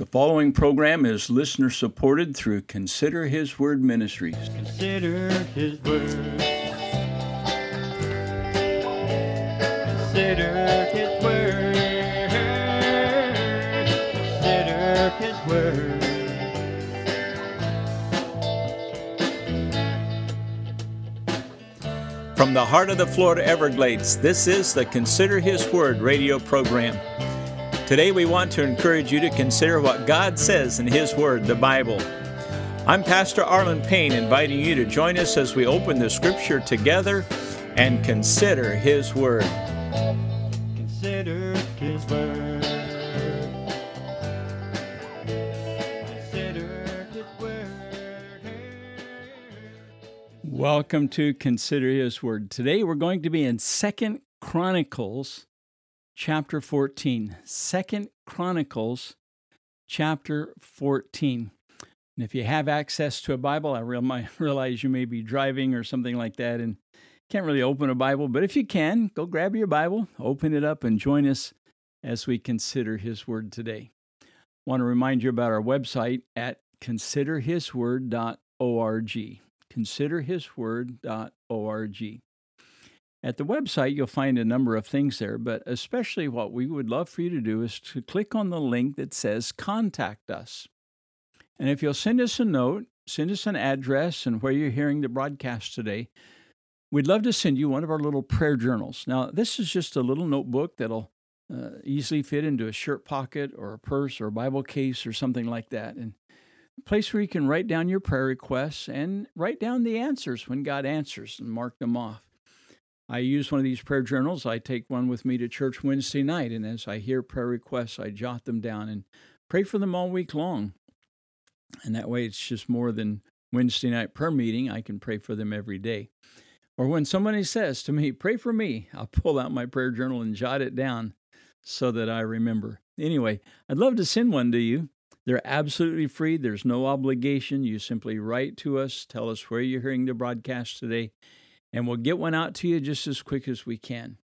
The following program is listener supported through Consider His Word Ministries. Consider His Word. Consider His Word. Consider His Word. From the heart of the Florida Everglades, this is the Consider His Word radio program. Today we want to encourage you to consider what God says in His Word, the Bible. I'm Pastor Arlen Payne, inviting you to join us as we open the Scripture together and consider His Word. Consider His Word. Consider His Word. Welcome to Consider His Word. Today we're going to be in Second Chronicles chapter 14. Second Chronicles chapter 14. And if you have access to a Bible, I realize you may be driving or something like that and can't really open a Bible, but if you can, go grab your Bible, open it up, and join us as we consider His Word today. I want to remind you about our website at considerhisword.org. Considerhisword.org. At the website, you'll find a number of things there, but especially what we would love for you to do is to click on the link that says Contact Us. And if you'll send us a note, send us an address and where you're hearing the broadcast today, we'd love to send you one of our little prayer journals. Now, this is just a little notebook that'll uh, easily fit into a shirt pocket or a purse or a Bible case or something like that. And a place where you can write down your prayer requests and write down the answers when God answers and mark them off. I use one of these prayer journals. I take one with me to church Wednesday night, and as I hear prayer requests, I jot them down and pray for them all week long. And that way, it's just more than Wednesday night prayer meeting. I can pray for them every day. Or when somebody says to me, Pray for me, I'll pull out my prayer journal and jot it down so that I remember. Anyway, I'd love to send one to you. They're absolutely free. There's no obligation. You simply write to us, tell us where you're hearing the broadcast today, and we'll get one out to you just as quick as we can.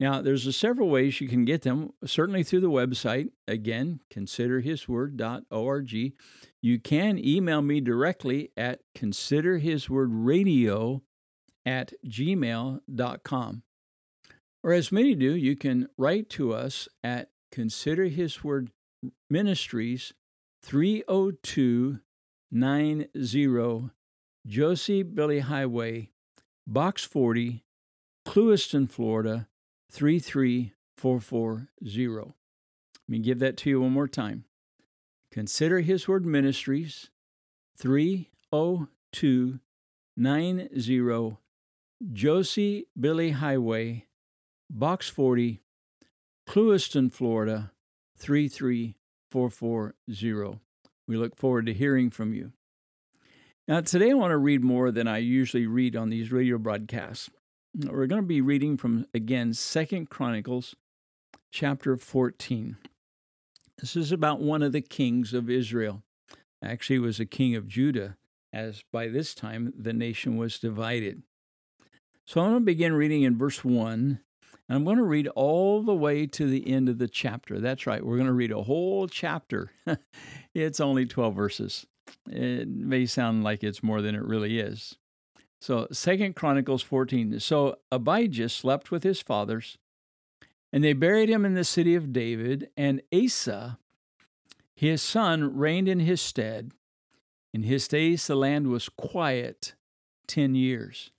Now, there's several ways you can get them, certainly through the website. Again, considerhisword.org. You can email me directly at considerhiswordradio at gmail.com. Or as many do, you can write to us at Consider His Word Ministries, 30290 Josie Billie Highway, Box 40, Clewiston, Florida 33440. Let me give that to you one more time. Consider His Word Ministries 30290 Josie Billie Highway, Box 40, Clewiston, Florida 33440. We look forward to hearing from you. Now, today I want to read more than I usually read on these radio broadcasts. We're going to be reading from, again, Second Chronicles chapter 14. This is about one of the kings of Israel. Actually, was a king of Judah, as by this time the nation was divided. So I'm going to begin reading in verse 1, and I'm going to read all the way to the end of the chapter. That's right, we're going to read a whole chapter. it's only 12 verses. It may sound like it's more than it really is. So, Second Chronicles 14. So Abijah slept with his fathers, and they buried him in the city of David, and Asa, his son, reigned in his stead. In his days the land was quiet ten years.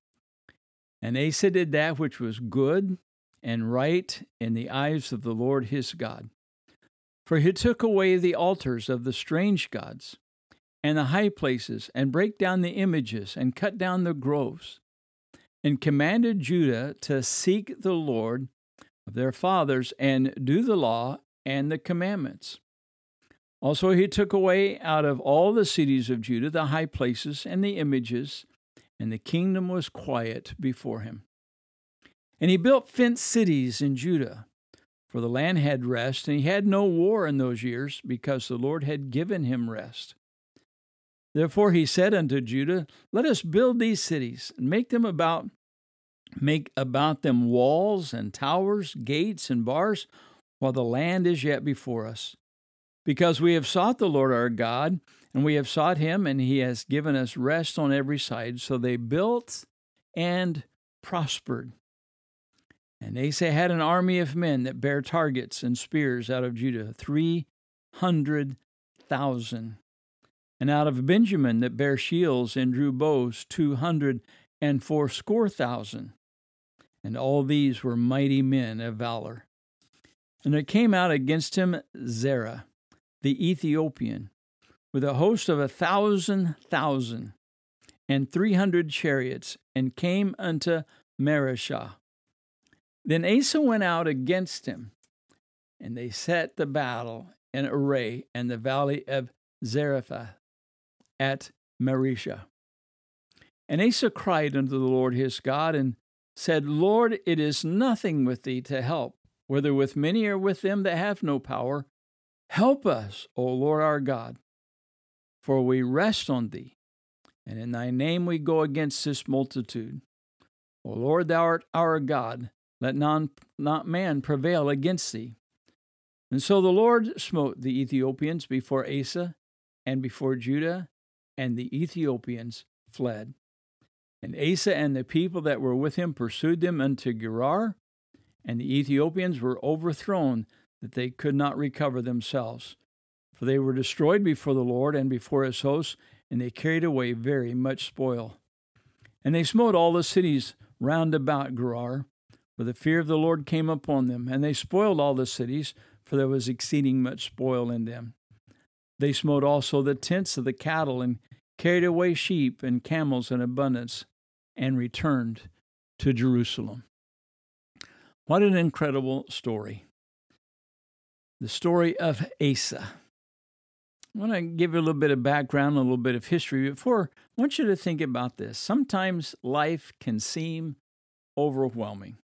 And Asa did that which was good and right in the eyes of the Lord his God. For he took away the altars of the strange gods and the high places, and break down the images, and cut down the groves, and commanded Judah to seek the Lord of their fathers, and do the law and the commandments. Also, he took away out of all the cities of Judah the high places and the images, and the kingdom was quiet before him. And he built fenced cities in Judah, for the land had rest, and he had no war in those years, because the Lord had given him rest. Therefore he said unto Judah, Let us build these cities, and make them about make about them walls and towers, gates and bars, while the land is yet before us. Because we have sought the Lord our God, and we have sought him, and he has given us rest on every side. So they built and prospered. And Asa had an army of men that bare targets and spears out of Judah, three hundred thousand. And out of Benjamin that bare shields and drew bows, two hundred and fourscore thousand. And all these were mighty men of valor. And there came out against him Zerah, the Ethiopian, with a host of a thousand thousand, and three hundred chariots, and came unto Mareshah. Then Asa went out against him, and they set the battle in array in the valley of Zephathah at Mareshah. And Asa cried unto the Lord his God, and said, Lord, it is nothing with thee to help, whether with many or with them that have no power. Help us, O Lord our God, for we rest on thee, and in thy name we go against this multitude. O Lord, thou art our God, let non, not man prevail against thee. And so the Lord smote the Ethiopians before Asa and before Judah, and the Ethiopians fled. And Asa and the people that were with him pursued them unto Gerar, and the Ethiopians were overthrown that they could not recover themselves. For they were destroyed before the Lord and before his hosts, and they carried away very much spoil. And they smote all the cities round about Gerar, for the fear of the Lord came upon them, and they spoiled all the cities, for there was exceeding much spoil in them. They smote also the tents of the cattle, and carried away sheep and camels in abundance, and returned to Jerusalem. What an incredible story. The story of Asa. I want to give you a little bit of background, a little bit of history. Before, I want you to think about this. Sometimes life can seem overwhelming.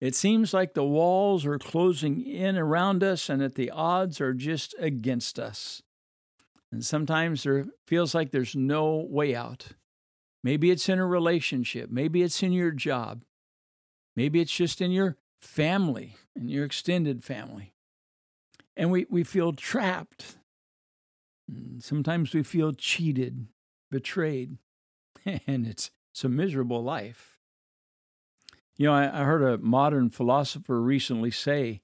It seems like the walls are closing in around us and that the odds are just against us. And sometimes there feels like there's no way out. Maybe it's in a relationship, maybe it's in your job, maybe it's just in your family, in your extended family. And we, we feel trapped. And sometimes we feel cheated, betrayed, and it's, it's a miserable life. You know, I, I heard a modern philosopher recently say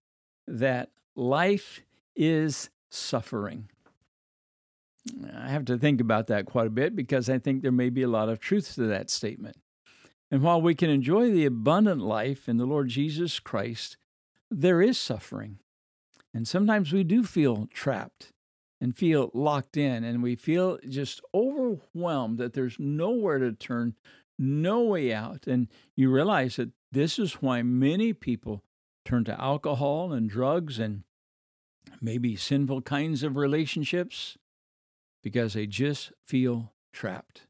that life is suffering. I have to think about that quite a bit because I think there may be a lot of truth to that statement. And while we can enjoy the abundant life in the Lord Jesus Christ, there is suffering. And sometimes we do feel trapped and feel locked in, and we feel just overwhelmed that there's nowhere to turn, no way out. And you realize that this is why many people turn to alcohol and drugs and maybe sinful kinds of relationships because they just feel trapped.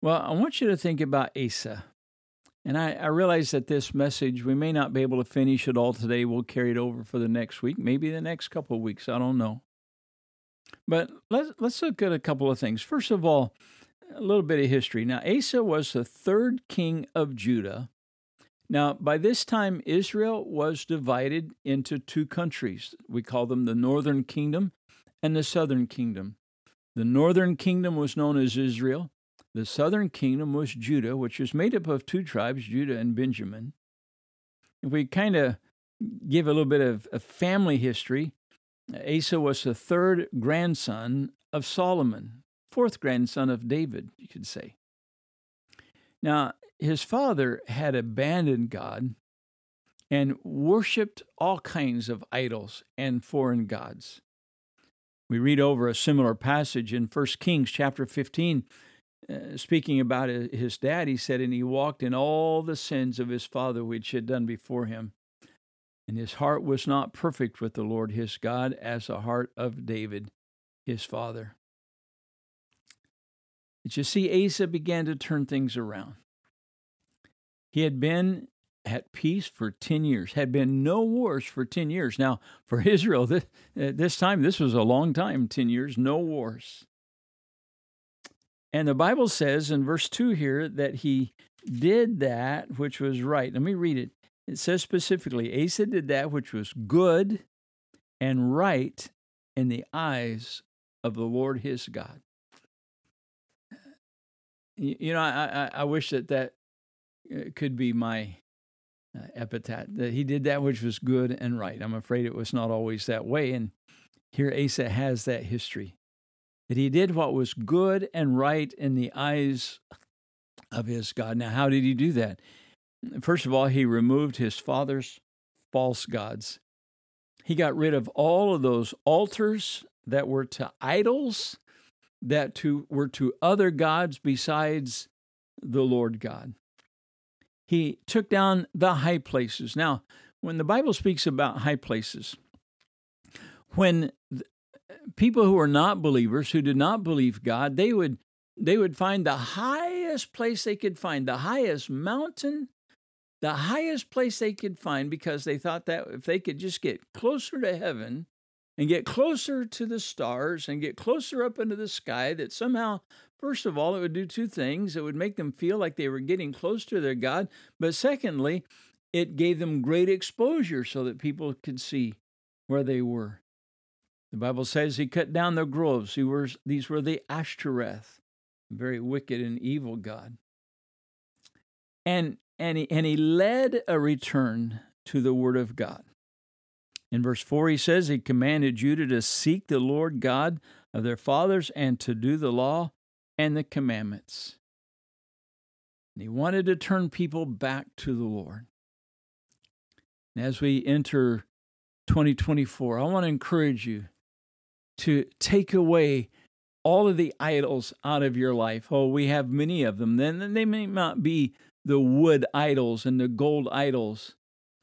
Well, I want you to think about Asa. And I, I, realize that this message, we may not be able to finish it all today. We'll carry it over for the next week, maybe the next couple of weeks. I don't know. But let's, let's look at a couple of things. First of all, a little bit of history. Now, Asa was the third king of Judah. Now, by this time, Israel was divided into two countries. We call them the northern kingdom and the southern kingdom. The northern kingdom was known as Israel. The southern kingdom was Judah, which was made up of two tribes, Judah and Benjamin. If we kind of give a little bit of, of family history, Asa was the third grandson of Solomon, fourth grandson of David, you could say. Now, his father had abandoned God and worshiped all kinds of idols and foreign gods. We read over a similar passage in 1 Kings chapter 15, uh, speaking about his dad. He said, And he walked in all the sins of his father which he had done before him. And his heart was not perfect with the Lord his God as the heart of David his father. But you see, Asa began to turn things around. He had been at peace for 10 years, had been no wars for 10 years. Now, for Israel, this, this time, this was a long time 10 years, no wars. And the Bible says in verse 2 here that he did that which was right. Let me read it. It says specifically Asa did that which was good and right in the eyes of the Lord his God. You, know, I, I, I wish that that uh, could be my uh, epitaph, that he did that which was good and right. I'm afraid it was not always that way. And here Asa has that history that he did what was good and right in the eyes of his God. Now, how did he do that? First of all, he removed his father's false gods. He got rid of all of those altars that were to idols, that to, were to other gods besides the Lord God. He took down the high places. Now, when the Bible speaks about high places, when people who are not believers, who did not believe God, they would they would find the highest place they could find, the highest mountain, the highest place they could find, because they thought that if they could just get closer to heaven and get closer to the stars and get closer up into the sky, that somehow, first of all, it would do two things. It would make them feel like they were getting close to their God, but secondly, it gave them great exposure so that people could see where they were. The Bible says he cut down the groves. He was, these were the Ashtoreth, very wicked and evil God. And, and, he, and he led a return to the Word of God. In verse 4, he says, He commanded Judah to seek the Lord God of their fathers and to do the law and the commandments. And he wanted to turn people back to the Lord. And as we enter 2024, I want to encourage you to take away all of the idols out of your life. Oh, we have many of them. Then they may not be the wood idols and the gold idols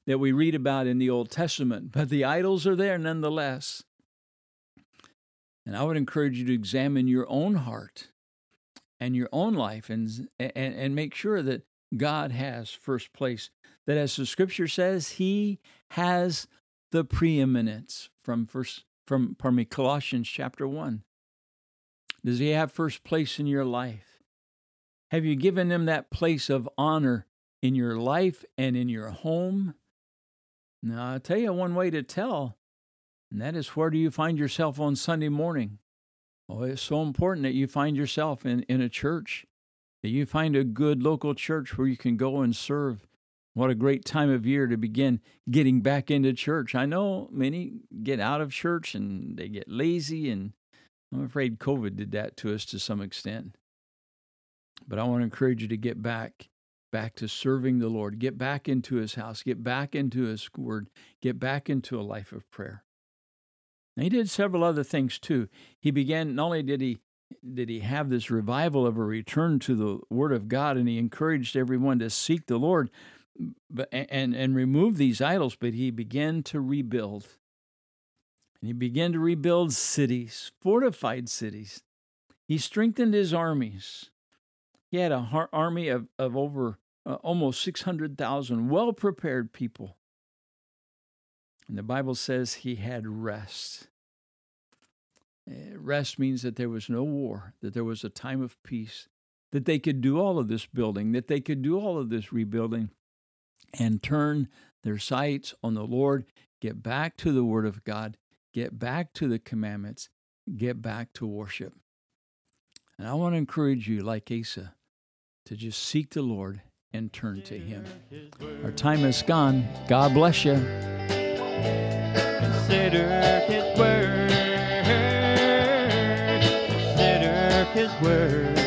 that we read about in the Old Testament, but the idols are there nonetheless. And I would encourage you to examine your own heart and your own life and, and, and make sure that God has first place. That as the scripture says, He has the preeminence from first from pardon me, Colossians chapter 1. Does he have first place in your life? Have you given him that place of honor in your life and in your home? Now, I'll tell you one way to tell, and that is where do you find yourself on Sunday morning? Oh, it's so important that you find yourself in, in a church, that you find a good local church where you can go and serve what a great time of year to begin getting back into church. I know many get out of church and they get lazy, and I'm afraid COVID did that to us to some extent. But I want to encourage you to get back back to serving the Lord. Get back into his house, get back into his word, get back into a life of prayer. Now, he did several other things too. He began not only did he did he have this revival of a return to the word of God and he encouraged everyone to seek the Lord, but and and remove these idols but he began to rebuild and he began to rebuild cities fortified cities he strengthened his armies he had a army of, of over uh, almost 600000 well prepared people and the bible says he had rest eh, rest means that there was no war that there was a time of peace that they could do all of this building that they could do all of this rebuilding and turn their sights on the Lord, get back to the Word of God, get back to the commandments, get back to worship. And I want to encourage you, like Asa, to just seek the Lord and turn to Him. Our time is gone. God bless you. Consider His word. Consider His word.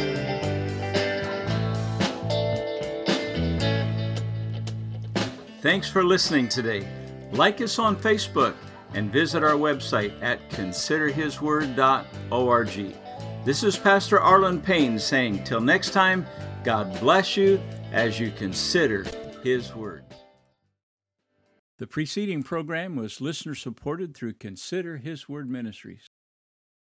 Thanks for listening today. Like us on Facebook and visit our website at considerhisword.org. This is Pastor Arlen Payne saying, Till next time, God bless you as you consider His Word. The preceding program was listener supported through Consider His Word Ministries.